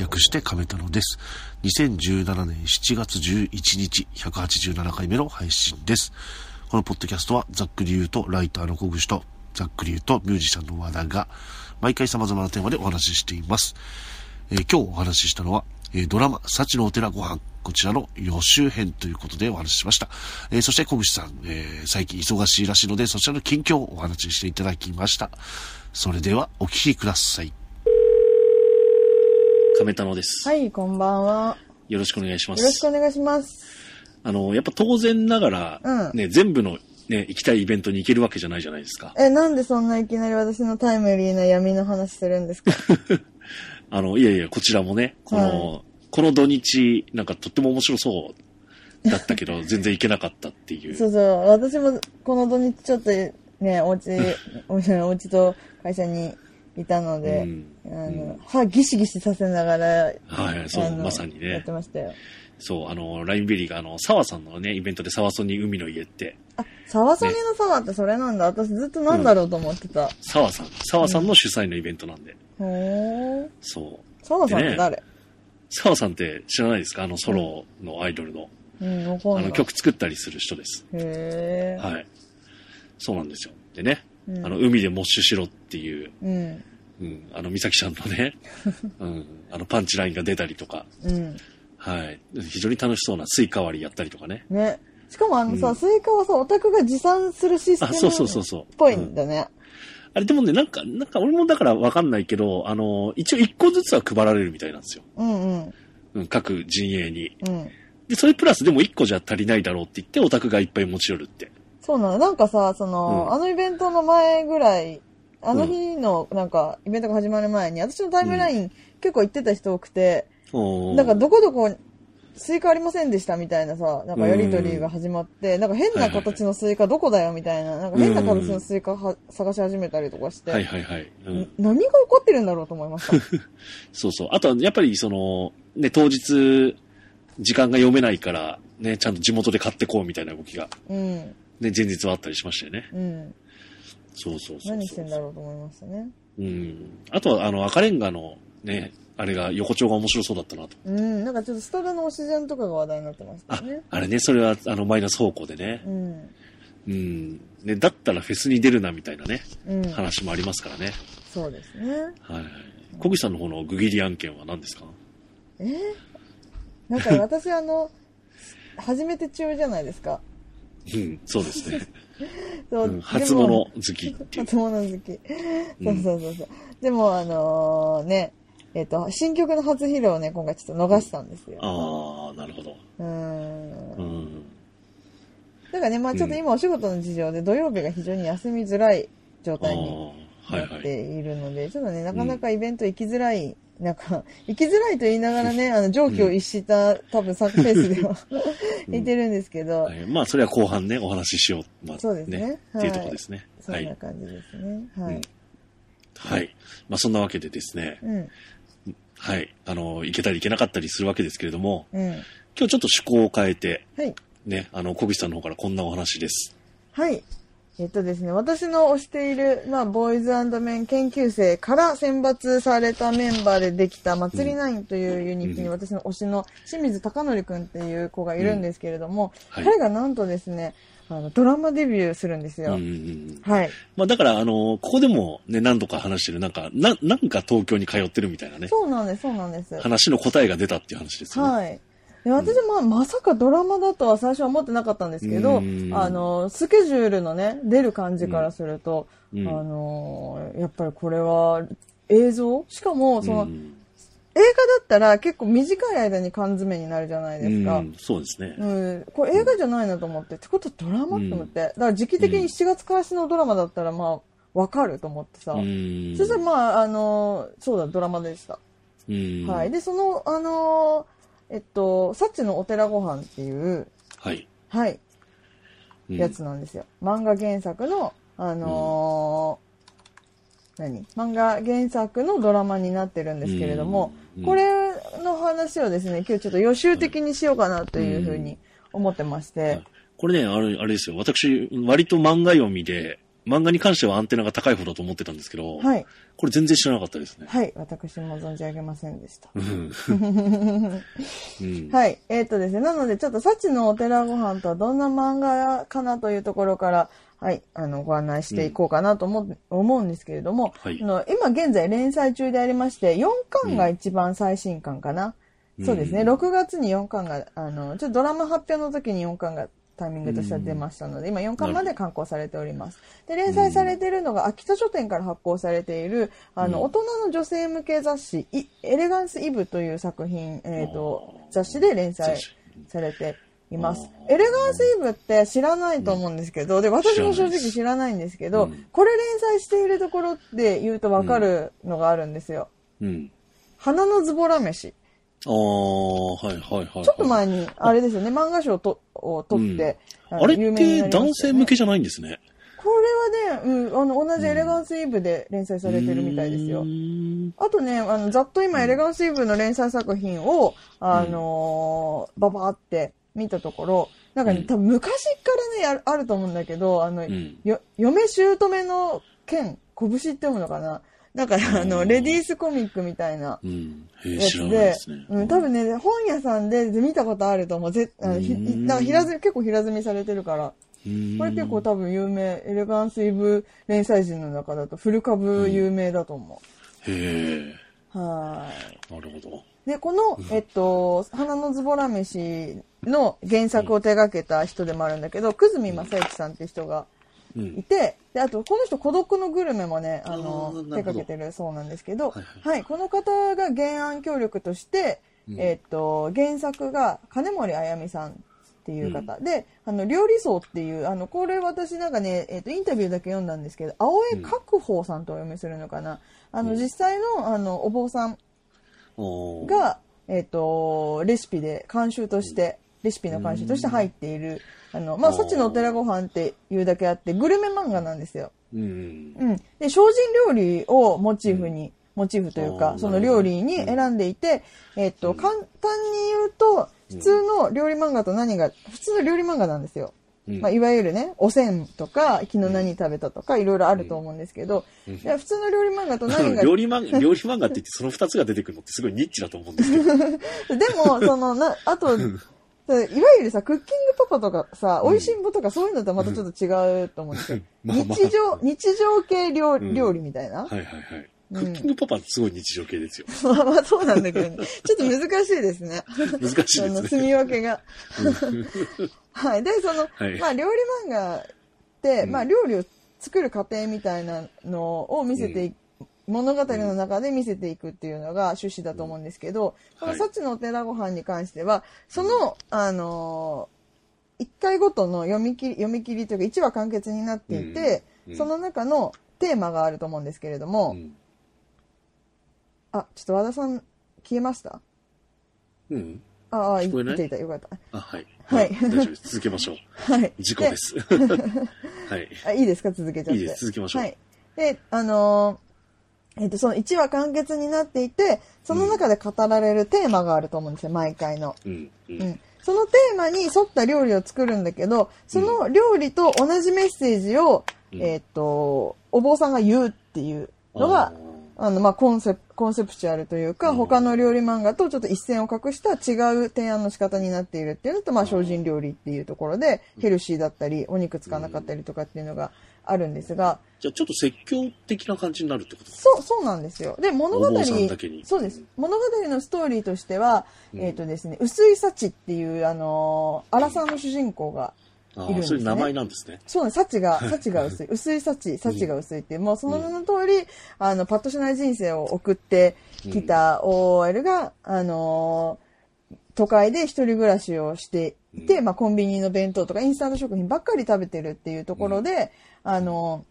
略して亀太郎です。2017年7月11日、187回目の配信です。このポッドキャストは、ざっくり言うと、ライターの小口と、ざっくり言うと、ミュージシャンの和田が、毎回様々なテーマでお話ししています。えー今日お話ししたのは、えードラマ、幸のお寺ご飯、こちらの予習編ということでお話ししました。えーそして小口さん、えー最近忙しいらしいので、そちらの近況をお話ししていただきました。それでは、お聞きください。亀太郎です。はい、こんばんは。よろしくお願いします。よろしくお願いします。あの、やっぱ当然ながら、うんね、全部のね、行きたいイベントに行けるわけじゃないじゃないですか。え、なんでそんないきなり私のタイムリーな闇の話するんですか？あの、いやいや、こちらもね、この、はこの土日、なんかとっても面白そうだったけど、全然行けなかったっていう。そうそう、私もこの土日ちょっとね、お家、おお家と会社にいたので、うんあの、歯ギシギシさせながら、はい、そう、まさにねやって。ましたよ。そう、あの、ラインベリーが、あの、沢さんのね、イベントで沢ソニ海の家って、あ、沢ソニの沢ってそれなんだ。私ずっとなんだろうと思ってた。沢さん、沢さんの主催のイベントなんで、へー。そう。沢さんって誰、沢さんって知らないですか？あの、ソロのアイドルの、うん。あの、曲作ったりする人です。へー。はい。そうなんですよ。でね、うんあの、海でモッシュしろっていう、うん。うん、あの、美咲ちゃんのね、うん、あの、パンチラインが出たりとか、うん。はい。非常に楽しそうなスイカ割りやったりとかね。ね。しかもあのさ、うんスイカはさ、オタクが持参するシステあ、ムそうそうそうそう。っぽいんだね。あれでもね、なんか、なんか俺もだからわかんないけど、あの、一応一個ずつは配られるみたいなんですよ。うんうん。うん、各陣営に。うん。で、それプラスでも一個じゃ足りないだろうって言って、オタクがいっぱい持ち寄るって。そうなの。なんかさ、その、うんあのイベントの前ぐらい、あの日の、なんか、イベントが始まる前に、私のタイムライン、結構行ってた人多くて、おーなんかどこどこ、スイカありませんでしたみたいなさ、なんかやりとりが始まって、なんか変な形のスイカどこだよみたいな、なんか変な形のスイカは探し始めたりとかして、はいはいはい。うんん何が起こってるんだろうと思いました？そうそう。あとは、やっぱりその、ね、当日、時間が読めないから、ね、ちゃんと地元で買ってこうみたいな動きが、うん。ね、前日はあったりしましたよね。うん。そうそうそうそう。何してんだろうと思いましたね。うん。あとは、あの、赤レンガの、ね、あれが、横丁が面白そうだったなと。うん。なんかちょっとスタダの推しジャンとかが話題になってましたね。、あれね、それは、あの、マイナス方向でねう。ん。うん。ね、だったらフェスに出るな、みたいなね、うん。話もありますからね。そうですね。はいはい。小口さんの方のグギリ案件は何ですか？え？ーなんか私あの、初めて中じゃないですか。うん、そうですね。そううん、初物好き。初物好き。そうそうそうそう。でもあのね、えっ、と、新曲の初披露をね、今回ちょっと逃したんですよ。ああ、なるほど。うー。うんん。だからね、まあちょっと今お仕事の事情で土曜日が非常に休みづらい状態に。なっているので、ちょっとね、なかなかイベント行きづらい、なんか、行きづらいと言いながらね、あの、上記を逸した、多分、サークペースでは言ってるんですけど、はいまあ、それは後半ね、お話ししよう。まあ、そうですねっていうはいところですね。そんなはい。感じですね。はい。うんはい。まあ、そんなわけでですね、うん。はい。あの、行けたり行けなかったりするわけですけれども、うん。今日ちょっと趣向を変えて、はい。ね、あの、小口さんの方からこんなお話です。はい。えっとですね、私の推している、まあ、ボーイズメン研究生から選抜されたメンバーでできた、祭りナインというユニットにうん私の推しの清水貴則くんっていう子がいるんですけれども、はい彼がなんとですね、あの、ドラマデビューするんですよ。うんうんうん。はい。まあ、だから、あの、ここでもね、何度か話してる、なんか、な、なんか東京に通ってるみたいなね、そうなんです、そうなんです。話の答えが出たっていう話ですよね。はい。で私はまあ、まさかドラマだとは最初は思ってなかったんですけど、うんあの、スケジュールのね、出る感じからすると、うんあの、やっぱりこれは映像？しかも、その、うん映画だったら結構短い間に缶詰になるじゃないですか。うんそうですね。うん、これ映画じゃないなと思って、ってことはドラマって思って。だから時期的に7月開始のドラマだったらまあ、わかると思ってさ。うんそしたらまあ、あの、そうだ、ドラマでした。うんはい。で、その、あのーえっと、サッチのお寺ご飯っていう、はい。はい、うん。やつなんですよ。漫画原作の、あのー何？漫画原作のドラマになってるんですけれども、うん。これの話をですね、今日ちょっと予習的にしようかなというふうに思ってまして、これね、あれ、あれですよ。私、割と漫画読みで、漫画に関してはアンテナが高い方だと思ってたんですけど、はい。これ全然知らなかったですね。はい。私も存じ上げませんでした。うん。うんはい。えっ、とですね。なので、ちょっと、幸のお寺ご飯とはどんな漫画かなというところから、はい。あの、ご案内していこうかなと思う,、思うんですけれども、はいあの今現在連載中でありまして、4巻が一番最新巻かな。うんそうですね。うん6月に4巻が、あの、ちょっとドラマ発表の時に4巻がタイミングとしては出ましたので、今4巻まで刊行されております。で、連載されているのが、秋田書店から発行されている、あの、うん大人の女性向け雑誌、いエレガンスイブという作品、えっ、と、雑誌で連載されています。エレガンスイブって知らないと思うんですけど、で、私も正直知らないんですけど、うんこれ連載しているところで言うとわかるのがあるんですよ。うん。花のズボラ飯。ああ、はいはいはいはい。ちょっと前に、あれですよね、漫画賞とを取って、のあれって男性向けじゃないんですね。これはね、うん、あの、同じエレガンスイブで連載されてるみたいですよう。ーんあとね、あの、ざっと今、エレガンスイブの連載作品を、あのーババーって見たところ、なんかね、うん多分昔からね、あるあると思うんだけど、あの、んよ、嫁姑の剣、拳って読むのかな？なんか、あの、うんレディースコミックみたいなやつで多分ね、本屋さんで見たことあると思う。ぜあのひうんなんか平積み、結構平積みされてるから。うんこれ結構多分有名、エレガンスイブ連載人の中だとフル株有名だと思へえ、う。はい。なるほど。で、この、えっと、花のズボラ飯の原作を手掛けた人でもあるんだけど、久住正幸さんって人がうん。い。て、で、あと、この人、孤独のグルメもね、ああの手掛けてるそうなんですけど、はいはい、この方が原案協力として、うん。えっと、原作が金森あやみさんっていう方、で、あの、料理層っていう、あの、これ私なんかね、えっと、インタビューだけ読んだんですけど、青江角宝さんとお読みするのかな。あの、うん。実際の、あの、お坊さんが、えっ、と、レシピで、監修として、レシピの監修として入っている、あの、まあ、あー幸のお寺ご飯っていうだけあって、グルメ漫画なんですよ。うん。うん。で、精進料理をモチーフに、モチーフというあか、ーその料理に選んでいて、えっ、と、簡単に言うと、普通の料理漫画と何が、普通の料理漫画なんですよ。うんまあ、いわゆるね、おせんとか、昨日何食べたとか、いろいろあると思うんですけど、うんいや普通の料理漫画と何が 料理漫画、料理漫画って言ってその二つが出てくるのってすごいニッチだと思うんですけど。でも、その、な、あと、いわゆるさ、クッキングパパとかさ、美味しんぼとかそういうのとはまたちょっと違うと思うんですよ。まあまあ日常、日常系料ん料理みたいな？はいはいはい。うんクッキングパパってすごい日常系ですよ。まあまあそうなんだけどね。ちょっと難しいですね。難しいその、住ですね。み分けが。はい。で、その、はいまあ料理漫画って、うんまあ料理を作る過程みたいなのを見せてい物語の中で見せていくっていうのが趣旨だと思うんですけど、このはい幸のお寺ご飯に関しては、その、あのー、一回ごとの読み切り、読み切りというか一話完結になっていて、その中のテーマがあると思うんですけれども、うんあ、ちょっと和田さん消えました？うん。ああ、い聞こえない？いたいた、よかった。あ、はい。はい大丈夫です。続けましょう。はい。事故です。はい。あいいですか？続けちゃって。いいです続けましょうはい。で、あのーえっ、と、その1話完結になっていて、その中で語られるテーマがあると思うんですよ、毎回の。うん。う。うんん。そのテーマに沿った料理を作るんだけど、その料理と同じメッセージを、うんえっ、と、お坊さんが言うっていうのが、あの、まあ、コンセプ、コンセプチュアルというか、うん他の料理漫画とちょっと一線を画した違う提案の仕方になっているっていうのと、まあ、精進料理っていうところで、ヘルシーだったり、お肉使わなかったりとかっていうのがあるんですが、じゃあちょっと説教的な感じになるってことそう、そうなんですよ。で、物語そうです。物語のストーリーとしては、うん。えっ、とですね、薄い幸っていう、あのー、荒さんの主人公が、いるんですね。そういう名前なんですね。そうね、幸が、幸が薄い。薄い幸、幸が薄いっていう、もうその名の通り、あの、パッとしない人生を送ってきた OL が、あのー都会で一人暮らしをしていて、うん。まあ、コンビニの弁当とかインスタント食品ばっかり食べてるっていうところで、あのー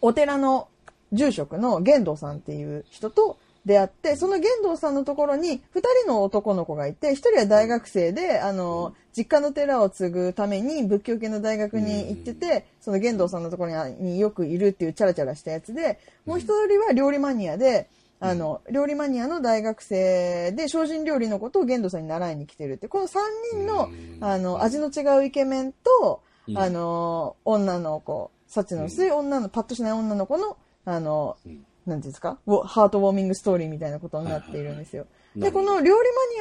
お寺の住職の玄道さんっていう人と出会って、その玄道さんのところに二人の男の子がいて、一人は大学生で、あの、実家の寺を継ぐために仏教系の大学に行ってて、その玄道さんのところにによくいるっていうチャラチャラしたやつで、もう一人は料理マニアで、あの、料理マニアの大学生で、精進料理のことを玄道さんに習いに来てるって、この三人のう、んあの、味の違うイケメンと、うん。あの、女の子幸の薄い女の、パッとしない女の子の、あの、うんなんていうんですか？ハートウォーミングストーリーみたいなことになっているんですよ。で、この料理マ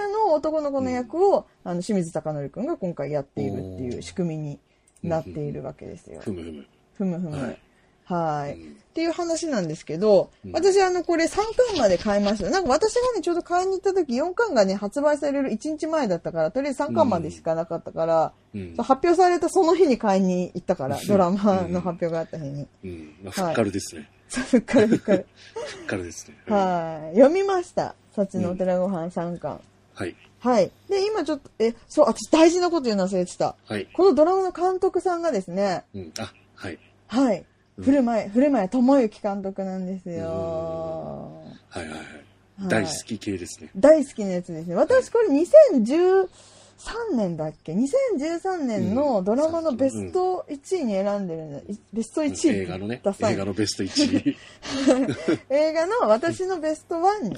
ニアの男の子の役を、あの、清水貴則くんが今回やっているっていう仕組みになっているわけですよ。ふむふむ。ふむふむ。はいはい。うんっていう話なんですけど、うん私あの、これ3巻まで買いました。なんか私がね、ちょうど買いに行った時、4巻がね、発売される1日前だったから、とりあえず3巻までしかなかったから、うん発表されたその日に買いに行ったから、ドラマの発表があった日に。うん。まあ、ふっかるですね。そうふっかるふっかる。ふっかるですね。はい。読みました。幸のお寺ご飯3巻。はい。はい。で、今ちょっと、え、そう、私大事なこと言うの忘れてた。はい。このドラマの監督さんがですね、うん。あ、はい。はい。うん古前、古前智之監督なんですよ。はいはいはい。はい大好き系ですね。大好きなやつですね。私これ2013年だっけ ?2013 年のドラマのベスト1位に選んでるんだ。いベスト1位映画のね映画のベスト1位。映画の私のベスト1に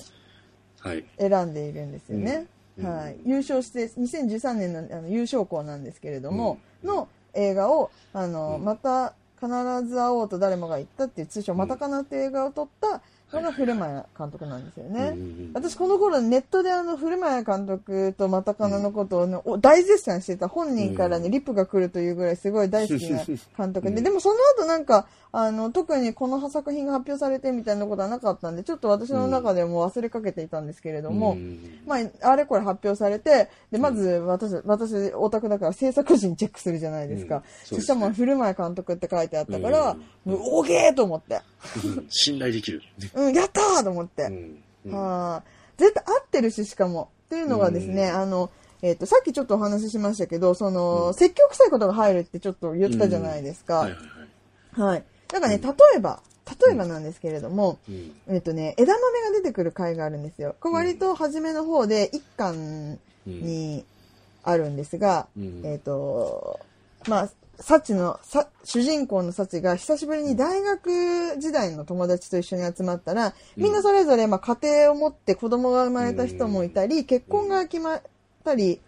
はい。選んでいるんですよね。うんはい。優勝して、2013年のあの優勝校なんですけれども、うんの映画を、あの、うんまた必ず会おうと誰もが言ったっていう通称、またかなって映画を撮ったのが古前監督なんですよね。うん私この頃ネットであの古前監督とまたかなのことを大絶賛してた本人からね、うん。リップが来るというぐらいすごい大好きな監督で、うん。でもその後なんか、あの、特にこの作品が発表されてみたいなことはなかったんで、ちょっと私の中でも忘れかけていたんですけれども、うんまあ、あれこれ発表されて、で、まず私、私、オタクだから制作陣チェックするじゃないですか。うんそねそしたらもう古前監督って書いてあったから、うんもうおげーと思って、う ん信頼できる。ねうん、やったーと思って。うんうんはあ、絶対合ってるし、しかも。っていうのがですね、うんあの、えっ、と、さっきちょっとお話ししましたけど、その、うん説教臭いことが入るってちょっと言ったじゃないですか。はいはいはい。はい。だからね、うん。例えば、例えばなんですけれども、うん。えっ、とね、枝豆が出てくる回があるんですよ。これ割と初めの方で一巻にあるんですが、うん。えっ、と、まあ、サチの、さ主人公のサチが久しぶりに大学時代の友達と一緒に集まったら、みんなそれぞれ、まあ、家庭を持って子供が生まれた人もいたり、結婚が決まったり、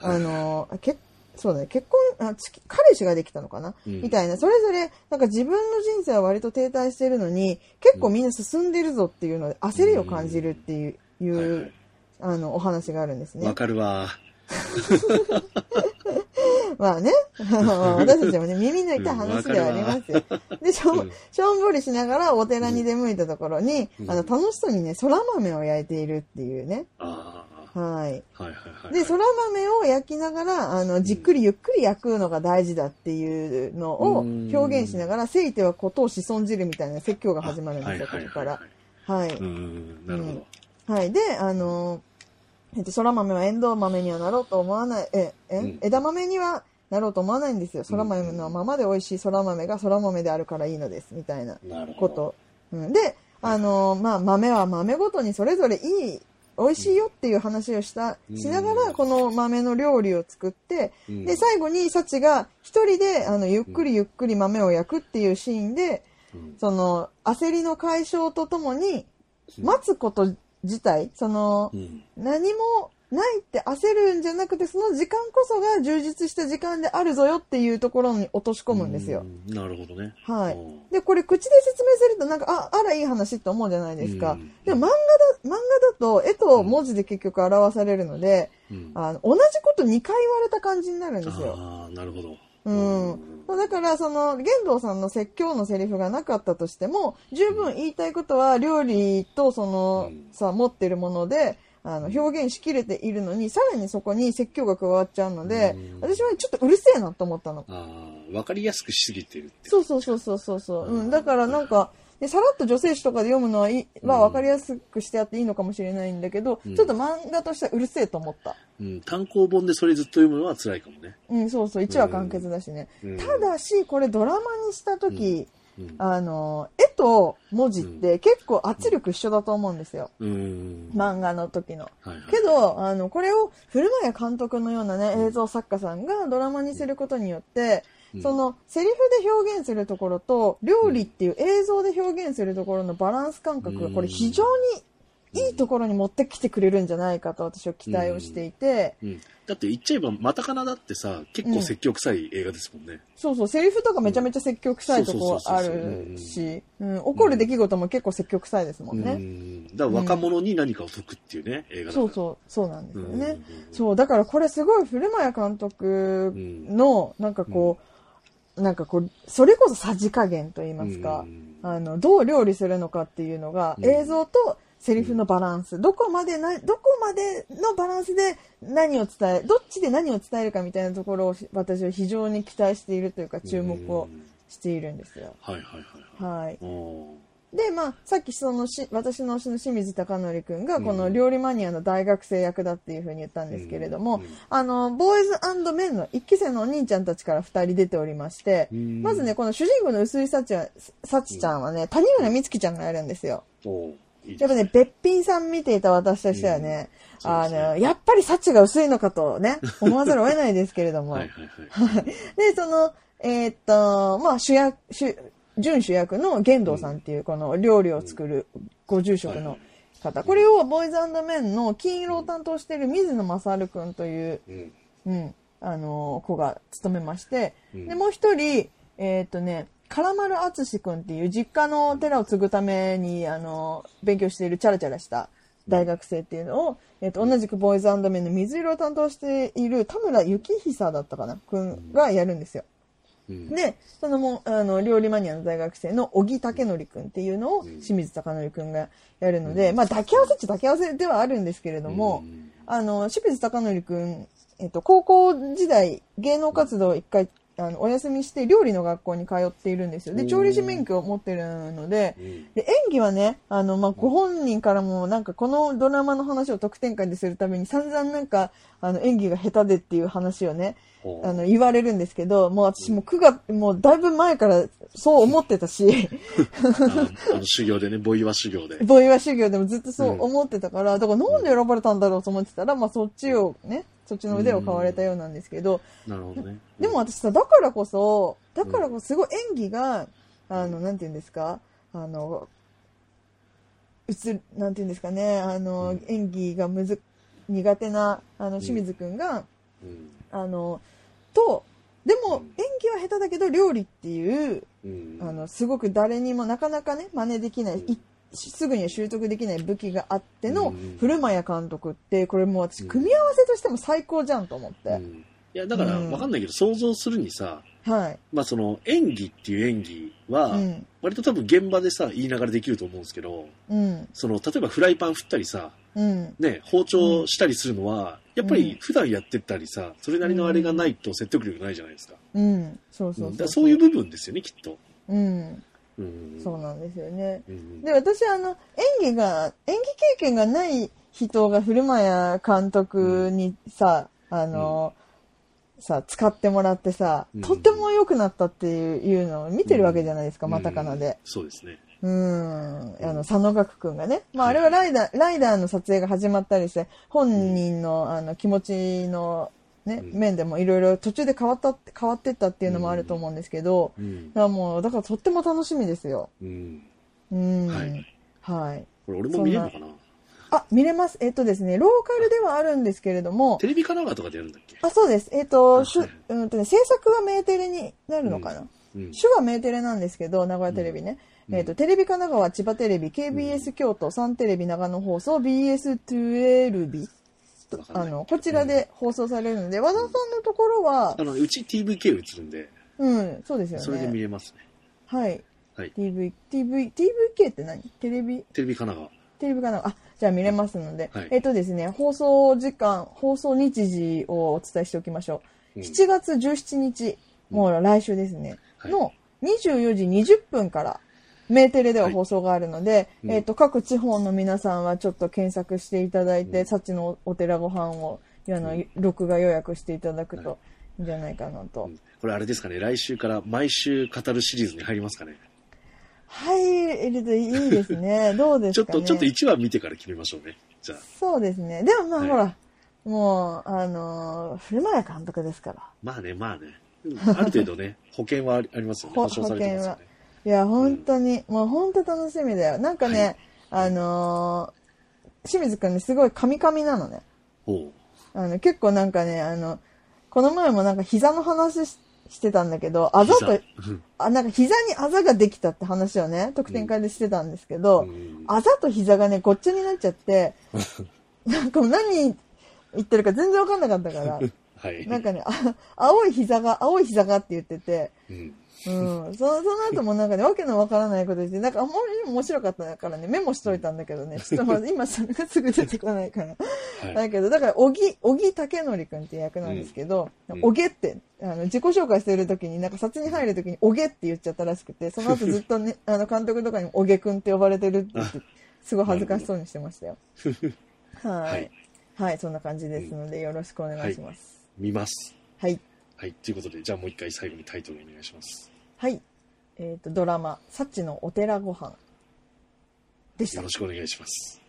あの、けそうだね、結婚、あつき彼氏ができたのかな、うん。みたいな、それぞれ、なんか自分の人生は割と停滞してるのに、結構みんな進んでるぞっていうので、焦りを感じるっていう、いうはいはい。あの、お話があるんですね。わ。かるわ。まあね、私たちもね、耳の痛い話ではありますよ。で、しょうん。ん、しょんぼりしながらお寺に出向いたところに、うん。あの、楽しそうにね、空豆を焼いているっていうね。ああ。はい。はいはいはい。で、空豆を焼きながら、あの、じっくりゆっくり焼くのが大事だっていうのをうん表現しながら、せいてはことをし損じるみたいな説教が始まるんですよ、ここからはい。うん、なるほど。はい。で、あの、えっと、空豆はエンドウ豆にはなろうと思わない、え、え、うん枝豆にはなろうと思わないんですよ。空豆のままで美味しい空豆が空豆であるからいいのです、みたいななるほど。こと。うん、で、あの、まあ、豆は豆ごとにそれぞれいい、美味しいよっていう話をした、うん。しながら、この豆の料理を作って、うん。で、最後に、サチが一人で、あの、ゆっくりゆっくり豆を焼くっていうシーンで、うん。その、焦りの解消とともに、待つこと自体、そのう、ん。何もないって焦るんじゃなくて、その時間こそが充実した時間であるぞよっていうところに落とし込むんですよ。うん。なるほどね。はいうん。で、これ口で説明するとなんか、あ、あらいい話って思うじゃないですか。うんでも漫画だ、漫画だと絵と文字で結局表されるので、うんあの、同じこと2回言われた感じになるんですよ。ああ、なるほど。うん。だから、その、玄道さんの説教のセリフがなかったとしても、十分言いたいことは、料理とその、うんさ、持ってるもので、あの、表現しきれているのに、さらにそこに説教が加わっちゃうので、うん私はちょっとうるせえなと思ったの。ああ、わかりやすくしすぎてるって。そうそうそうそうそうそう。ううんん。だからなんか、でさらっと女性誌とかで読むのはいいはうん分かりやすくしてあっていいのかもしれないんだけど、うんちょっと漫画としてはうるせえと思った。うん。単行本でそれずっと読むのは辛いかもね。うん、そうそう、1話完結だしね。うんただし、これドラマにしたとき、うん。あの、絵と文字って結構圧力一緒だと思うんですよ。うん。漫画の時の。はいはい。けど、あの、これを古谷監督のようなね、映像作家さんがドラマにすることによって、うんその、セリフで表現するところと、料理っていう映像で表現するところのバランス感覚が、これ非常にいいところに持ってきてくれるんじゃないかと私は期待をしていて、うん。だって言っちゃえば、またかなだってさ、結構積極臭い映画ですもんね。そうそう、セリフとかめちゃめちゃ積極臭いとこあるし、うん、起こる出来事も結構積極臭いですもんね。うん。だから若者に何かを解くっていうね、映画。そうそう、そうなんですよね。うんそう、だからこれすごい古谷監督の、なんかこう、なんかこう、それこそさじ加減と言いますか、うんあの、どう料理するのかっていうのが、うん映像とセリフのバランス、どこまでな、どこまでのバランスで何を伝え、どっちで何を伝えるかみたいなところを私は非常に期待しているというか注目をしているんですよ。はいはいはいはい。で、まあ、さっきそのし、私の推しの清水貴則くんが、この料理マニアの大学生役だっていうふうに言ったんですけれども、うんうんあの、ボーイズメンの一期生のお兄ちゃんたちから二人出ておりまして、うん。まずね、この主人公の薄井幸ちゃんはね、谷村美月ちゃんがやるんですよ。やっぱね、べっぴんさん見ていた私としてはね、うんあの、やっぱり幸が薄いのかとね、思わざるを得ないですけれども。はいはいはい。で、その、えーっと、まあ、主役、主、準主役の玄道さんっていう、この料理を作るご住職の方。これを、ボーイズメンの金色を担当している水野勝くんという、うん。うん、あの、子が務めまして、うんで、もう一人、えーっとね、唐丸敦くんっていう実家の寺を継ぐために、あの、勉強しているチャラチャラした大学生っていうのを、えーっと、同じくボーイズメンの水色を担当している田村幸久だったかなくんがやるんですよ。うん。で、そのもう、あの、料理マニアの大学生の小木武則くんっていうのをん。清水貴則くんがやるので、まあ、抱き合わせっちゃ抱き合わせではあるんですけれども、うん。あの、清水貴則くん、えっと、高校時代、芸能活動を一回、あの、お休みして料理の学校に通っているんですよ。で、調理師免許を持ってるので、うん。で、演技はね、あの、まあ、ご本人からも、なんか、このドラマの話を特典会でするために、散々なんか、あの、演技が下手でっていう話をね、あの、言われるんですけど、もう私も9月、もうだいぶ前からそう思ってたし、あ あの修行でね、ボイワ修行で。ボイワ修行でもずっとそう思ってたから、だからなんで選ばれたんだろうと思ってたら、まあそっちをね、そっちの腕を買われたようなんですけど、なるほどね。でも私さ、だからこそ、だからこそすごい演技が、あの、なんて言うんですか、あの、うつ、なんて言うんですかね、あの、うん。演技がむず、苦手な、あの、清水くんが、うん、あの、と、でもうん。演技は下手だけど料理っていう、うん。あの、すごく誰にもなかなかね、真似できない、うん。いすぐには習得できない武器があってのうん古谷監督って、これもう私、うん組み合わせとしても最高じゃんと思って。うんいや、だから、うんわかんないけど、想像するにさ、はい。まあその、演技っていう演技は、うん。割と多分現場でさ、言いながらできると思うんですけど、うん。その、例えばフライパン振ったりさ、うん。ね、包丁したりするのは、やっぱり普段やってったりさ、それなりのあれがないと説得力ないじゃないですか。うん。そううんそうそう。そういう部分ですよね、きっと。うん。うん。そうなんですよね。うんで、私、あの、演技が、演技経験がない人が古谷監督にさ、あの、さ、使ってもらってさ、うんとっても良くなったっていうのを見てるわけじゃないですか、またかなうんで。そうですね。うん。あの、佐野岳くんがね。まあ、あれはライダー、ライダーの撮影が始まったりして、本人の、あの、気持ちの、ね、うん面でもいろいろ途中で変わった変わってったっていうのもあると思うんですけど、うんだ。からもう、だからとっても楽しみですよ。うん。うん。はい。はい。これ俺も見れるのかな？あ、見れます。えっとですね、ローカルではあるんですけれども、テレビ神奈川とかでやるんだっけ？あ、そうです。えっと、しゅうんとね、制作はメーテレになるのかな、うん。主はメーテレなんですけど、名古屋テレビね。うんえっと、テレビ神奈川、千葉テレビ、KBS 京都、サンテレビ長野放送、BS12 わかんないあの、こちらで放送されるので、和田さんのところはあ、の、うち TVK 映るんで、うん、そうですよね。それで見れますね。はい。はい。TV、TV、TVK って何？テレビ、テレビ神奈川。テレビかなあ、じゃあ見れますので、はいえっとですね、放送時間、放送日時をお伝えしておきましょう。うん7月17日、もう来週ですね、はいの24時20分から、メーテレでははい放送があるので、うんえっと、各地方の皆さんはちょっと検索していただいて、うんさっちのお寺ご飯を、あの、うん録画予約していただくはといいんじゃないかなと。うんこれあれですかね、来週から毎週語るシリーズに入りますかね。入るといいですね。どうですかね。ちょっと、ちょっと1話見てから決めましょうね。じゃあ。そうですね。でもまあ、はいほら、もう、あのー古谷監督ですから。まあね、まあね。うんある程度ね、保険はありますよね。ほ保証されてますよね。いや、本当に、もう本当楽しみだよ。なんかね、はいあのー清水くんね、すごいカミカミなのね。あの、結構なんかね、あの、この前もなんか膝の話ししてたんだけど、あざと、うんあ、なんか膝にあざができたって話をね、特典会でしてたんですけど、うんあざと膝がね、ごっちゃになっちゃって、なんかもう何言ってるか全然わかんなかったから、はい。なんかね、あ青い膝が、青い膝がって言ってて、うん。うん。そ その後もなんかね、わけのわからないこと言って、なんかあんまり面白かったからね、メモしといたんだけどね、ちょっとまず今それがすぐ出てこないから。はい。だけど、だから、小木、小木武則くんっていう役なんですけど、うんおげって、あの、自己紹介してる時に、なんか撮影に入る時に、おげって言っちゃったらしくて、その後ずっとね、あの、監督とかにも、おげくんって呼ばれてるって言って、すごい恥ずかしそうにしてましたよ。は。はいいはい、そんな感じですので、よろしくお願いします。見ます。はい。はい。ということで、じゃあもう一回最後にタイトルお願いします。はい。えっ、と、ドラマ、サチのお寺ご飯でしたよろ。しくお願いします。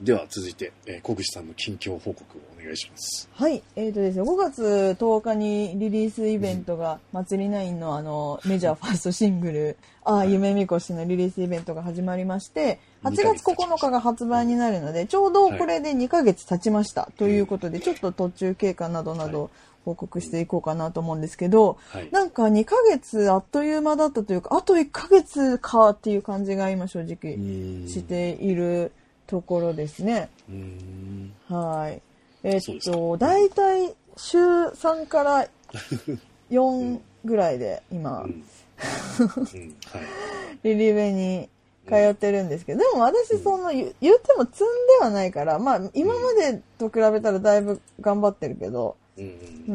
では続いて、えー、小口さんの近況報告をお願いします。はい、えーとですね、5月10日にリリースイベントが、祭りナインのあの、メジャーファーストシングル、ああ、夢みこしのリリースイベントが始まりまして、8月9日が発売になるので、ちょうどこれで2ヶ月経ちました。ということで、ちょっと途中経過などなど報告していこうかなと思うんですけど、はい。なんか2ヶ月あっという間だったというか、あと1ヶ月かっていう感じが今正直うん。しているところですね。はい。えっそうですと、だいたい週3から4ぐらいで今。リリベに通ってるんですけど、でも私その言言っても積んではないから、まあ今までと比べたらだいぶ頑張ってるけど、うんう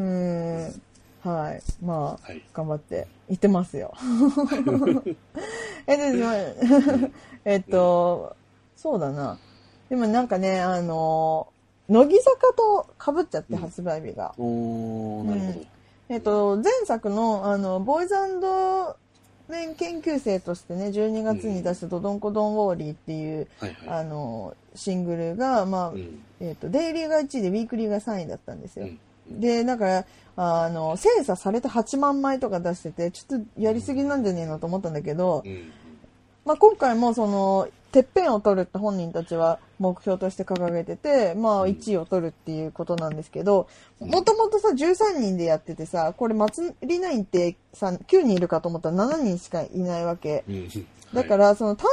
うん。はい。まあ、はい。頑張って行ってますよ。え、で、まあえっと、そうだな。でもなんかね、あの、乃木坂と被っちゃって発売日が。おー、なるほど。えっと、前作の、あの、ボーイズメン研究生としてね、12月に出したドドンコドンウォーリーっていう、はいはあの、シングルが、まあい。う、ん。えっと、デイリーが1位でウィークリーが3位だったんですよ。うん。で、だから、あの、精査されて8万枚とか出してて、ちょっとやりすぎなんじゃねえのと思ったんだけどう、ん。まあ、今回もその、てっぺんを取るって本人たちは目標として掲げてて、まあ、1位を取るっていうことなんですけど、もともとさ、13人でやっててさ、これ、祭りナインってさ、9人いるかと思ったら7人しかいないわけ。うん。だから、その単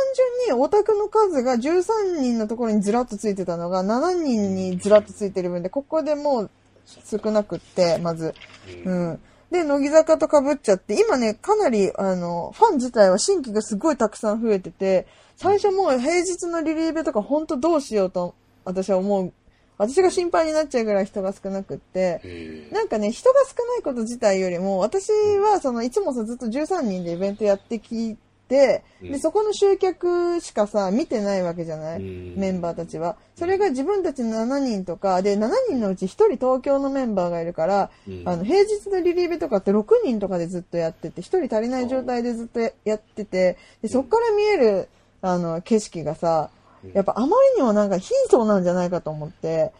純にオタクの数が13人のところにずらっとついてたのが7人にずらっとついてる分で、ここでもう少なくって、まず。う。うんん。で、乃木坂と被っちゃって、今ね、かなり、あの、ファン自体は新規がすごいたくさん増えてて、最初もう平日のリリーベとか本当どうしようと、私は思う。私が心配になっちゃうぐらい人が少なくって、なんかね、人が少ないこと自体よりも、私はその、いつもさ、ずっと13人でイベントやってきで、そこの集客しかさ、見てないわけじゃない？うん。メンバーたちは。それが自分たち7人とか、で、7人のうち1人東京のメンバーがいるから、うん。あの、平日のリリーベとかって6人とかでずっとやってて、1人足りない状態でずっとやってて、で、そっから見える、あの、景色がさ、やっぱあまりにもなんか貧相なんじゃないかと思って、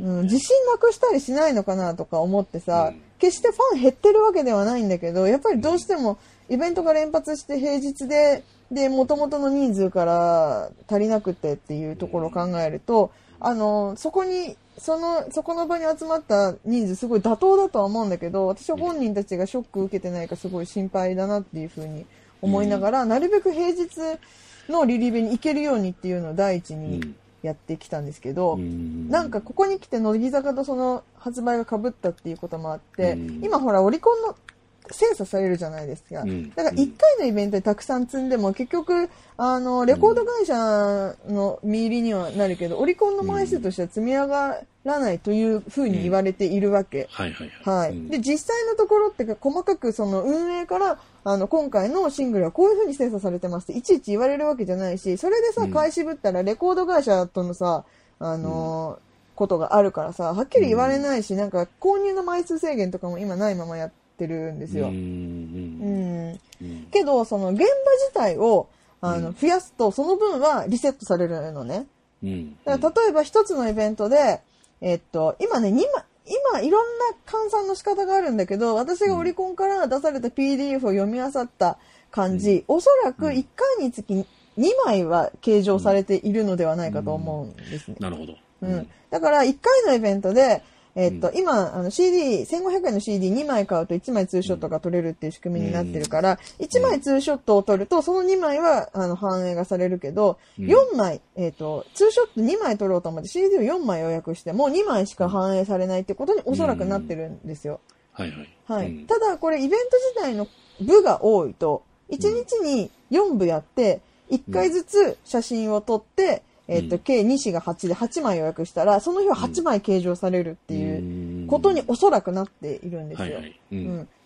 うん、自信なくしたりしないのかなとか思ってさ、うん決してファン減ってるわけではないんだけど、やっぱりどうしてもイベントが連発して平日で、で、元々の人数から足りなくてっていうところを考えると、あの、そこに、その、そこの場に集まった人数すごい妥当だとは思うんだけど、私は本人たちがショック受けてないかすごい心配だなっていうふうに思いながら、なるべく平日のリリーベに行けるようにっていうのを第一にやってきたんですけど、なんかここに来て乃木坂とその発売が被ったっていうこともあって、うん。今ほらオリコンの精査されるじゃないですか。うんだから1回のイベントでたくさん積んでも結局、あの、レコード会社の見入りにはなるけど、オリコンの枚数としては積み上がらないというふうに言われているわけ。はいはいはい。はい。うんで、実際のところってか、細かくその運営から、あの、今回のシングルはこういう風に精査されてますって、いちいち言われるわけじゃないし、それでさう、ん買い渋ったらレコード会社とのさ、あのーことがあるからさ、はっきり言われないし、なんか、購入の枚数制限とかも今ないままやってるんですよ。ううん。けど、その、現場自体を、あの、うん増やすと、その分はリセットされるのね。うんだから例えば一つのイベントで、えっと、今ね、今、今いろんな換算の仕方があるんだけど、私がオリコンから出された PDF を読み漁った感じ、おそらく1回につき2枚は計上されているのではないかと思うんですね。なるほど。うん。だから、1回のイベントで、えっと、今、あの CD、1500円の CD2 枚買うと1枚ツーショットが取れるっていう仕組みになってるから、1枚ツーショットを取ると、その2枚は、あの、反映がされるけど、うん4枚、えっと、ツーショット2枚取ろうと思って CD を4枚予約しても2枚しか反映されないってことにおそらくなってるんですよ。はいはい。はい。うんただ、これイベント自体の部が多いと、1日に4部やって、1回ずつ写真を撮って、えっと、うん。計2紙が8で8枚予約したら、その日は8枚計上されるっていううことにおそらくなっているんですよ。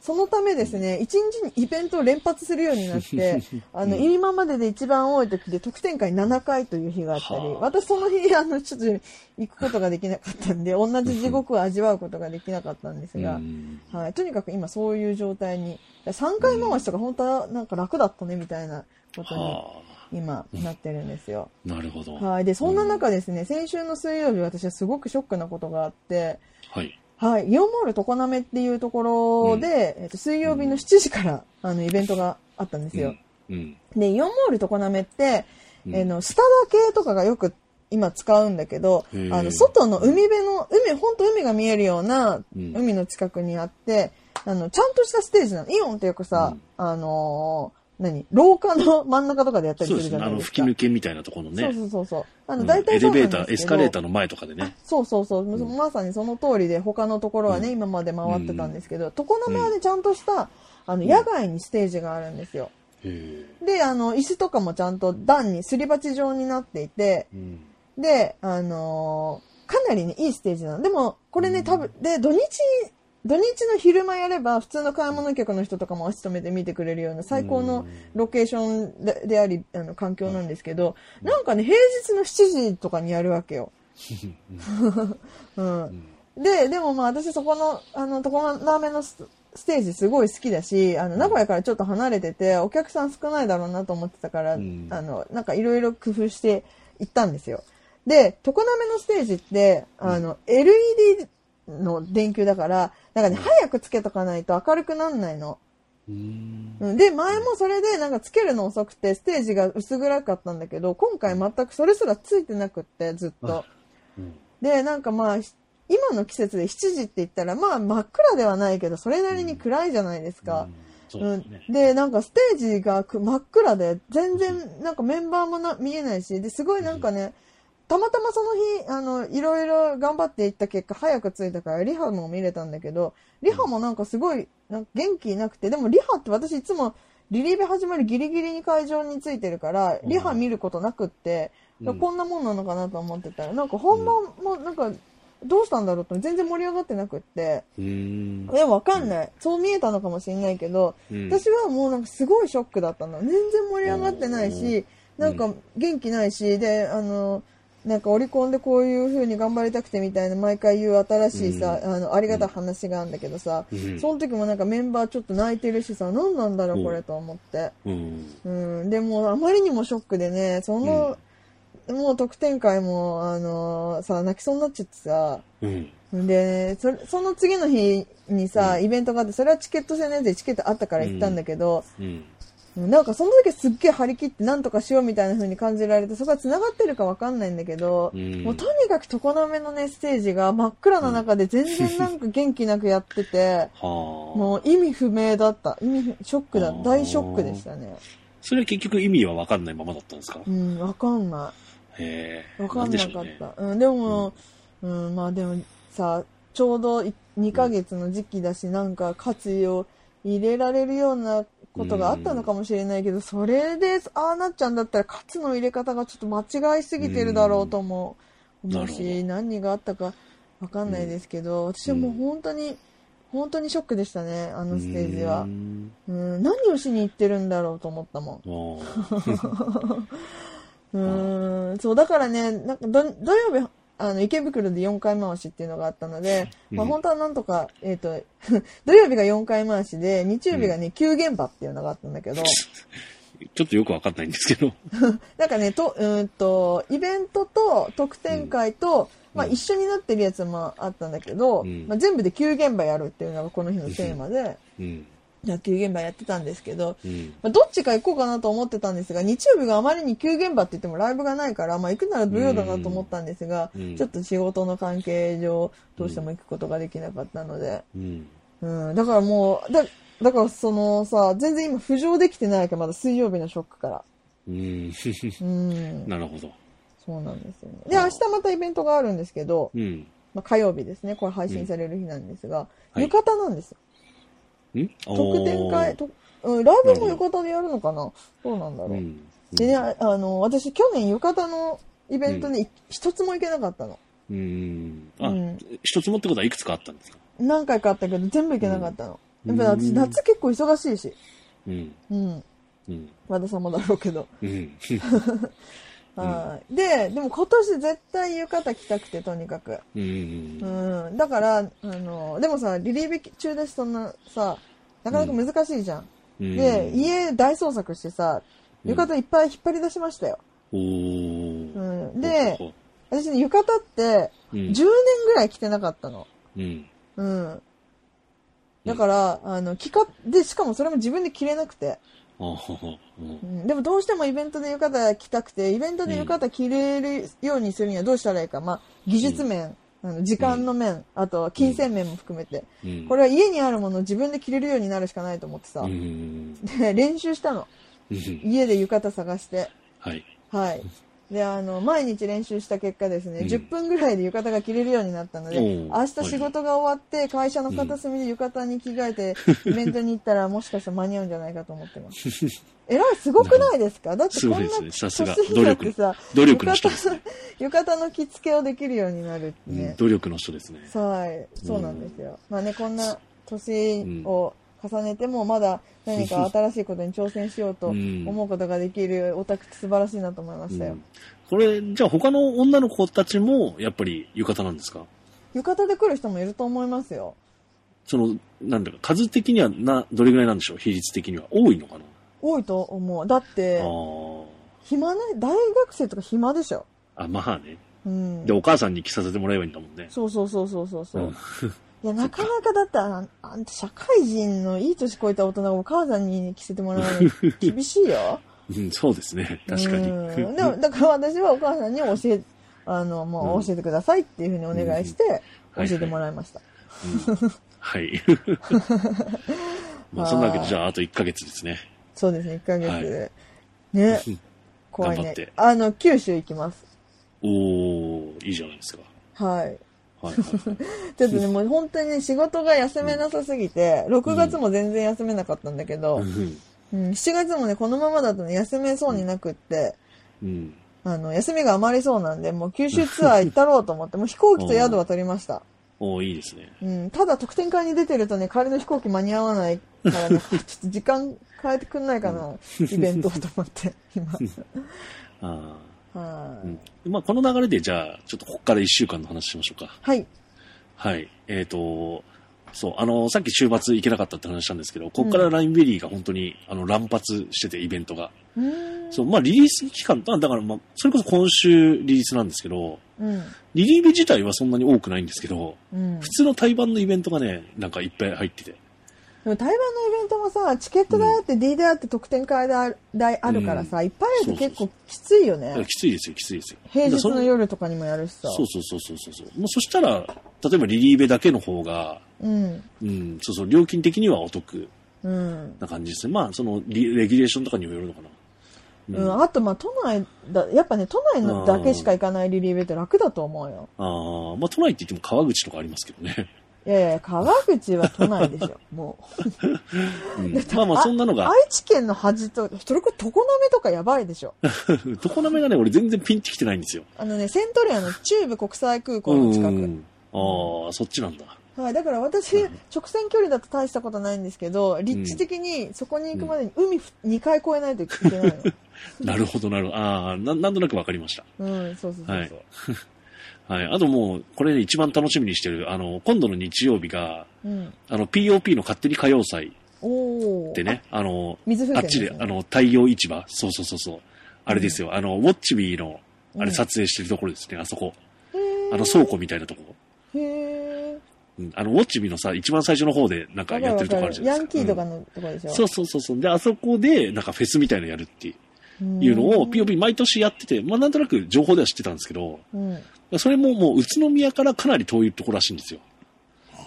そのためですね、一日にイベントを連発するようになって、あの、うん。今までで一番多い時で特典会7回という日があったりはあ、私その日、あの、ちょっと行くことができなかったんで、同じ地獄を味わうことができなかったんですが、うん。はい、とにかく今そういう状態に、3回回しとか本当はなんか楽だったねみたいなことには今なってるんですよ。あ。なるほど。はい。で、そんな中ですね、先週の水曜日私はすごくショックなことがあって、はい。はい、イオンモール常滑っていうところで、えっと水曜日の7時からあのイベントがあったんですよ。うん。で、イオンモール常滑って、うんえーの、スタダ系とかがよく今使うんだけどあの、外の海辺の、海、本当海が見えるようなうん海の近くにあって、あの、ちゃんとしたステージなの。イオンってよくさ、うんあのー何？廊下の真ん中とかでやったりするそうですね。あの、じゃないですか。吹き抜けみたいなところのね。そうそうそうそう。あの、うん大体エそうなんですけどレベーター、エスカレーターの前とかでね。そうそうそう、んまさにその通りで他のところはね、うん今まで回ってたんですけど、常滑はねちゃんとしたあの野外にステージがあるんですよ。であの椅子とかもちゃんと段にすり鉢状になっていてうん。であのーかなりねいいステージなのでもこれね多分で土日土日の昼間やれば普通の買い物客の人とかも足止めて見てくれるような最高のロケーションででありあの環境なんですけど、なんかね平日の7時とかにやるわけよ。うん。で、でもまあ私そこの、あの、常滑のスステージすごい好きだし、あの、名古屋からちょっと離れてて、お客さん少ないだろうなと思ってたから、うん。あの、なんかいろいろ工夫して行ったんですよ。で、常滑のステージって、あの、LED の電球だから、なんかね、早くつけとかないと明るくなんないの。うん。うんで、前もそれでなんかつけるの遅くて、ステージが薄暗かったんだけど、今回全くそれすらついてなくって、ずっと。うんで、なんかまあ、ひ今の季節で7時って言ったら、まあ真っ暗ではないけど、それなりに暗いじゃないですか。そううんですね。で、なんかステージがく真っ暗で、全然なんかメンバーもな見えないし、で、すごいなんかね、たまたまその日、あの、いろいろ頑張っていった結果、早く着いたから、リハも見れたんだけど、リハもなんかすごい、なんか元気なくて、でもリハって私いつも、リリーベ始まるギリギリに会場に着いてるから、リハ見ることなくって、うんこんなもんなのかなと思ってたら、なんか本番もなんか、どうしたんだろうと全然盛り上がってなくって、うん。え、わかんない。そう見えたのかもしれないけど、うん私はもうなんかすごいショックだったの。全然盛り上がってないし、うんなんか元気ないし、で、あの、なんかオリコンでこういう風に頑張りたくてみたいな毎回言う新しいさ、うんあの、ありがたい話があるんだけどさ、うんその時もなんかメンバーちょっと泣いてるしさ、何なんだろううんこれと思って。うん。うん、でもあまりにもショックでね、その、もう特典会も、あのさ、泣きそうになっちゃってさ、うん。で、それその次の日にさ、うんイベントがあって、それはチケット制のやつでチケットあったから行ったんだけど、うん。なんかその時すっげえ張り切って何とかしようみたいな風に感じられて、そこは繋がってるかわかんないんだけど、うんもうとにかく常滑のね、ステージが真っ暗な中で全然なんか元気なくやってて、はあ。もう意味不明だった。意味不ショックだ大ショックでしたね。それは結局意味は分かんないままだったんですか？うん、わかんない。へえ。わかんなかっんでしょうねた。うん、でも、うん、まあでもさ、ちょうど2ヶ月の時期だし、なんか活用入れられるようなことがあったのかもしれないけど、それでああなっちゃうんだったら、カツの入れ方がちょっと間違いすぎてるだろうとも思う。し、何があったかわかんないですけど、私はもう本当に、本当にショックでしたね、あのステージは。う。ん。うん、何をしに行ってるんだろうと思ったもん。うーん、そう、だからね、なんか土土曜日、あの、池袋で4回回しっていうのがあったので、まあうん本当はなんとか、えっ、と、土曜日が4回回しで、日曜日がね、9現場っていうのがあったんだけど、ちょっとよく分かんないんですけど。なんかね、と、うーんと、イベントと特典会と、まあうん。一緒になってるやつもあったんだけど、うん。まあ全部で9現場やるっていうのがこの日のテーマで、うん。野球現場やってたんですけど、うん。まあ、どっちか行こうかなと思ってたんですが、日曜日があまりに休現場って言ってもライブがないから、まあ行くなら土曜だなと思ったんですが、うんちょっと仕事の関係上、どうしても行くことができなかったので、うん。うん、だからもう、だ、だからそのさ、全然今浮上できてないわけ、まだ水曜日のショックから。うん。うん、なるほど。そうなんですよね。で、明日またイベントがあるんですけど、うん。まあ、火曜日ですね、これ配信される日なんですが、はい浴衣なんですよ。ん特典会、とうん、ライブも浴衣でやるのかな？どうなんだろう。うん。でね、ああの、私去年浴衣のイベントに一つも行けなかったの。うん。一つもってことはいくつかあったんですか？何回かあったけど全部行けなかったの。うんやっぱ私うん夏結構忙しいし。うん。うん。うん。和田さんもだろうけど。うん。はい。で、でも今年絶対浴衣着たくて、とにかく。うん。うん。だから、あの、でもさ、リリーベ中だし、そんなさ、なかなか難しいじゃん。うんで、家大捜索してさ、浴衣いっぱい引っ張り出しましたよ。おうー。ん。うほ私ね、浴衣って、ううん10年ぐらい着てなかったの。うん。うん。だから、あの、着か、で、しかもそれも自分で着れなくて。うんうん、でもどうしてもイベントで浴衣着たくて、イベントで浴衣着れるようにするにはどうしたらいいか。まあ、技術面、あの時間の面、あと金銭面も含めて。うんこれは家にあるものを自分で着れるようになるしかないと思ってさ。うん。で、練習したの。うん家で浴衣探して。はい。はい。で、あの、毎日練習した結果ですね、うん。10分ぐらいで浴衣が着れるようになったので、明日仕事が終わって、会社の片隅で浴衣に着替えて、イベントに行ったら、もしかしたら間に合うんじゃないかと思ってます。えらい、すごくないですか？だってこんなすごいですね。さすが。年になってさ、努力の人浴衣の着付けをできるようになるってね。努力の人ですね。はい、そうなんですよ。まあね、こんな年を重ねても、まだ何か 新しいことに挑戦しようと思うことができるオタクって素晴らしいなと思いましたよ。うんこれ、じゃあ他の女の子たちも、やっぱり浴衣なんですか？浴衣で来る人もいると思いますよ。その、なんだか、数的にはな、どれぐらいなんでしょう？比率的には。多いのかな？多いと思う。だって、あ暇ない、大学生とか暇でしょ。あ。あ、まあね。うんで、。お母さんに着させてもらえばいいんだもんね。そうそうそうそうそうそう。うんいや、なかなかだってあ、あんた社会人のいい年越えた大人がお母さんに着せてもらうの 厳しいよ。うん、そうですね。確かに。うんでも、だから私はお母さんに教え、あの、もう教えてくださいっていうふうにお願いして、教うんえてもらいました。うんはい。まあ、そんなわけで、じゃあ、あと1ヶ月ですね。そうですね、1ヶ月。はいね。怖いね。あの、九州行きます。おー、いいじゃないですか。はい。はいはい。ちょっとね、もう本当にね、仕事が休めなさすぎて、6月も全然休めなかったんだけど、うんうん、7月もね、このままだとね、休めそうになくって、うん。あの、休みが余りそうなんで、もう九州ツアー行ったろうと思って、もう飛行機と宿は取りました。おー、いいですね。うん、ただ特典会に出てるとね、帰りの飛行機間に合わないからね、ちょっと時間変えてくんないかな、イベントと思って、今。あはあ。いうん。まあ、この流れで、じゃあ、ちょっとここから1週間の話しましょうか。はい。はい。えっ、と、そう、あの、さっき週末行けなかったって話したんですけど、ここからラインベリーが本当に、あの、乱発してて、イベントが。うーん。そう、まあ、リリース期間、あだから、まあ、それこそ今週リリースなんですけど、うん。リリーベ自体はそんなに多くないんですけど、うん。普通の対バンのイベントがね、なんかいっぱい入ってて。でも台湾のイベントもさ、チケット代あって、D 代あって特典会代代あるからさ、いっぱいあると結構きついよね。きついですよ、きついですよ。平日の夜とかにもやるしさ。そうそうそうそうそうそう。もうそしたら、例えばリリーベだけの方が、うん。うん、そうそう、料金的にはお得うん。な感じですね。まあ、そのリ、レギュレーションとかにもよるのかな。うん、あと、まあ、都内だ、やっぱね、都内のだけしか行かないリリーベって楽だと思うよ。ああ、まあ、都内って言っても川口とかありますけどね。いやいや、川口は都内でしょ、もう。うん、まあまあ、そんなのが愛、知県の端と、それこそ常滑とかやばいでしょ。常滑がね、俺全然ピンってきてないんですよ。あのね、セントリアの中部国際空港の近く。うんああ、そっちなんだ。はい、だから私、直線距離だと大したことないんですけど、立地的にそこに行くまでに海2回越えないといけないの。なるほど、なるほど。ああ、ななんとなくわかりました。うん、そうそうそうそう。はいはい。あともう、これね、一番楽しみにしてる、あの、今度の日曜日が、うん。あの、POP の勝手に歌謡祭おー。でね、あの、水風あっちで、あの、太陽市場、そうそうそうそう。あれですよ、あの、ウォッチビーの、あうんれ撮影してるところですね、あそこ。あの、倉庫みたいなところ。へー。うん、あの、ウォッチミのさ、一番最初の方でなんかやってるとこあるじゃないですか。ヤンキーとかうんのとこでしょ。そうそうそうそう。で、あそこで、なんかフェスみたいなのやるってうんいうのを、POP 毎年やってて、まあなんとなく情報では知ってたんですけど、うん。それももう宇都宮からかなり遠いところらしいんですよ。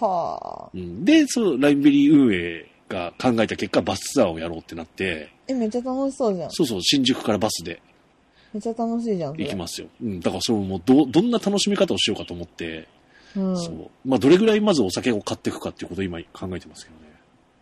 はあ。うん、で、そのライブベリー運営が考えた結果、バスツアーをやろうってなって、え、めっちゃ楽しそうじゃん。そうそう、新宿からバスでめっちゃ楽しいじゃん。行きますよ。うん、だからそれもうど、どんな楽しみ方をしようかと思って、うん。そう。まあ、どれぐらいまずお酒を買っていくかっていうことを今考えてますけどね。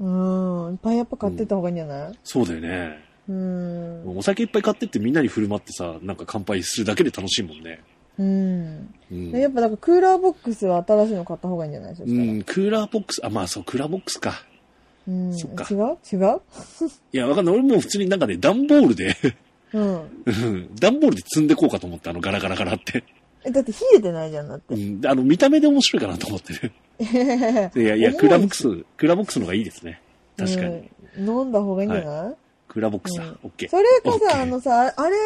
うん。いっぱいやっぱ買ってった方がいいんじゃない？そうだよね。うん。お酒いっぱい買ってってみんなに振る舞ってさ、なんか乾杯するだけで楽しいもんね。うん。うん。やっぱだからクーラーボックスは新しいの買った方がいいんじゃないそしたら。うん、クーラーボックス、あ、まあそう、クーラーボックスか。うん。そっか違う？違う？いや、わかんない。俺もう普通になんかね、段ボールで、うん。うん段ボールで積んでこうかと思って、あの、ガラガラガラって。え、だって冷えてないじゃん、だってう。ん、であの、見た目で面白いかなと思ってる。いやいや、クーラーボックス、クーラーボックスの方がいいですね。確かに。うん飲んだ方がいいんじゃない、クーラーボックスだうん。オッケー。それかさ、あのさ、あれ、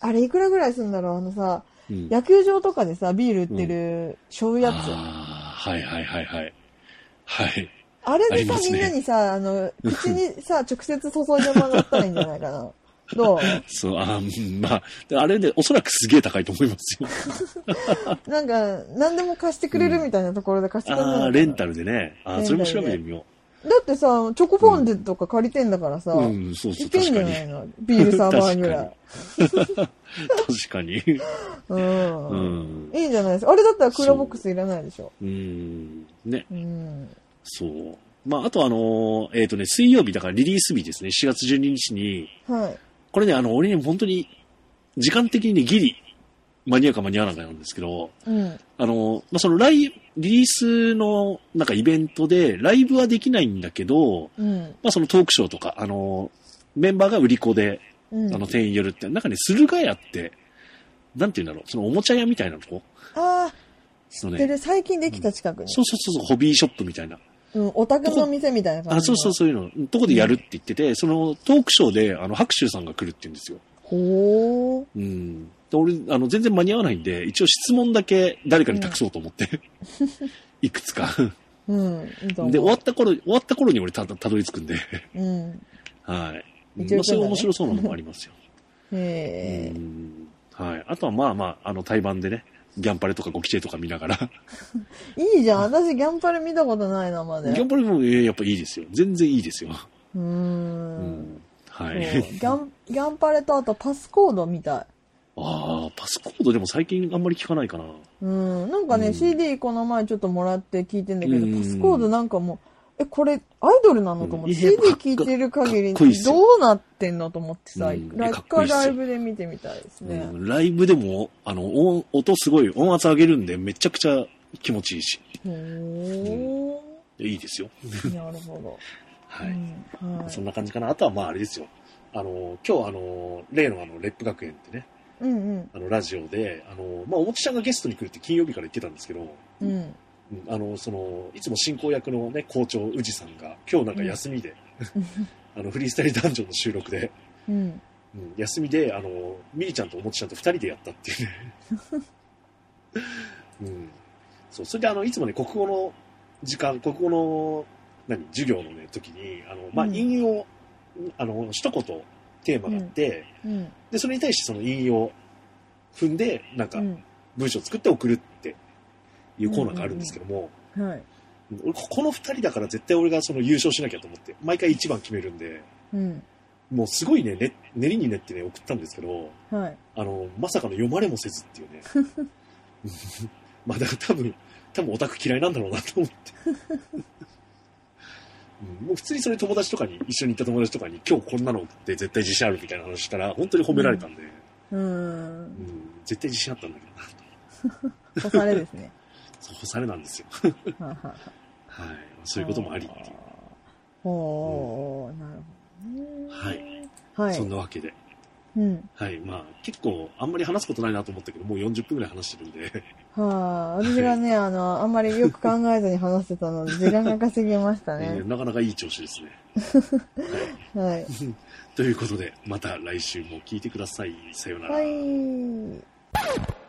あれいくらぐらいするんだろう？あのさ、うん野球場とかでさ、ビール売ってる、しょうゆやつ。はいはいはいはい。はい。あれでさ、みんなにさ、あの、口にさ、直接注いでもらったらいいんじゃないかな。どう？そう、あまあ、であれでおそらくすげえ高いと思いますよ。なんか、何でも貸してくれるみたいなところで貸してくれるのかなああ、レンタルでね。あーそれも調べてみよだってさ、チョコフォンデとか借りてんだからさ、う。うん、そうそう、いけん。じゃないの？ビール3杯ぐらい。確かに。うん。うん。いいんじゃないですか。あれだったらクーラーボックスいらないでしょ。うん。ね。うん。そう。まあ、あとあのーえっ、とね、水曜日、だからリリース日ですね、4月12日に、はい。これね、あの、俺ね、本当に、時間的にね、ギリ、間に合うか間に合わないかなんですけど、うん。あの、まあ、そのライ、リリースの、なんかイベントで、ライブはできないんだけど、うん。まあ、そのトークショーとか、あの、メンバーが売り子で、うん。あの、店員寄るって、なんかね、駿河屋って、なんて言うんだろう、そのおもちゃ屋みたいなとこ？ああ、そのね、知ってる。最近できた近くに。そうそうそうそう、ホビーショップみたいな。うん。オタクの店みたいな感じの？あ、そうそうそういうの、とこでやるって言ってて、そのトークショーで、あの、白秋さんが来るって言うんですよ。ほー。うん。で俺、あの、全然間に合わないんで、一応質問だけ誰かに託そうと思って、いくつか。うん。で、終わった頃、終わった頃に俺たたどり着くんで、うん。はい。一応まあ、そういうそうだね面白そうなのもありますよ。へえ。うんはい。あとはまあまあ、あの、対バンでね、ギャンパレとかゴキチェとか見ながら、いいじゃん。私ギャンパレ見たことないな、まで。ギャンパレも、えーやっぱいいですよ。全然いいですよ。うー。うんん。はい。ギャン、ギャンパレとあとパスコードみたい。ああ、パスコードでも最近あんまり聞かないかな。うん。なんかね、うん CD この前ちょっともらって聞いてんだけど、うんパスコードなんかもう、え、これ、アイドルなのと思って、うん CD 聞いてる限り、どうなってんのと思ってさ、うんライブで見てみたいですね。うんライブでも、あの、音音すごい、音圧上げるんで、めちゃくちゃ気持ちいいし、ほいいですよ。ー。なるほど。はい。うんはいそんな感じかな。あとはまああれですよ。あの、今日あの、例のあの、レップ学園ってね、うんうん。あの、ラジオで、あの、まあ、おもちちゃんがゲストに来るって金曜日から言ってたんですけど、うん。うんあの、その、いつも進行役のね、校長、宇治さんが、今日なんか休みで、あの、フリースタイルダンジョンの収録で、うん。うん、休みで、あの、ミリちゃんとおもちちゃんと二人でやったっていうね。うん。そう、それであの、いつもね、国語の時間、国語の、何、授業のね、時に、あの、まあ、うん引用、あの、一言テーマがあって、うん。で、それに対してその引用踏んで、なんかうん。文章を作って送るっていうコーナーがあるんですけども、はい。俺ここの二人だから絶対俺がその優勝しなきゃと思って、毎回一番決めるんで、うん。もうすごいね、ね練りに練ってね、送ったんですけど、はい。あの、まさかの読まれもせずっていうね。まあだから多分、多分オタク嫌いなんだろうなと思って。うんもう普通にそれ友達とかに、一緒に行った友達とかに、今日こんなのって絶対自信あるみたいな話したら、本当に褒められたんで、ううんん。絶対自信あったんだけどな、と。干されですね。そう、干されなんですよ。ははい。そういうこともありっていう。ほー、なるほどね。はい。はい。そんなわけで。うん。はい。まあ、結構、あんまり話すことないなと思ったけど、もう40分ぐらい話してるんで、はあ、私がね、あの、あんまりよく考えずに話してたので、時間が稼げましたねえー。なかなかいい調子ですね。はい。はい。ということで、また来週も聞いてください。さようなら。はい。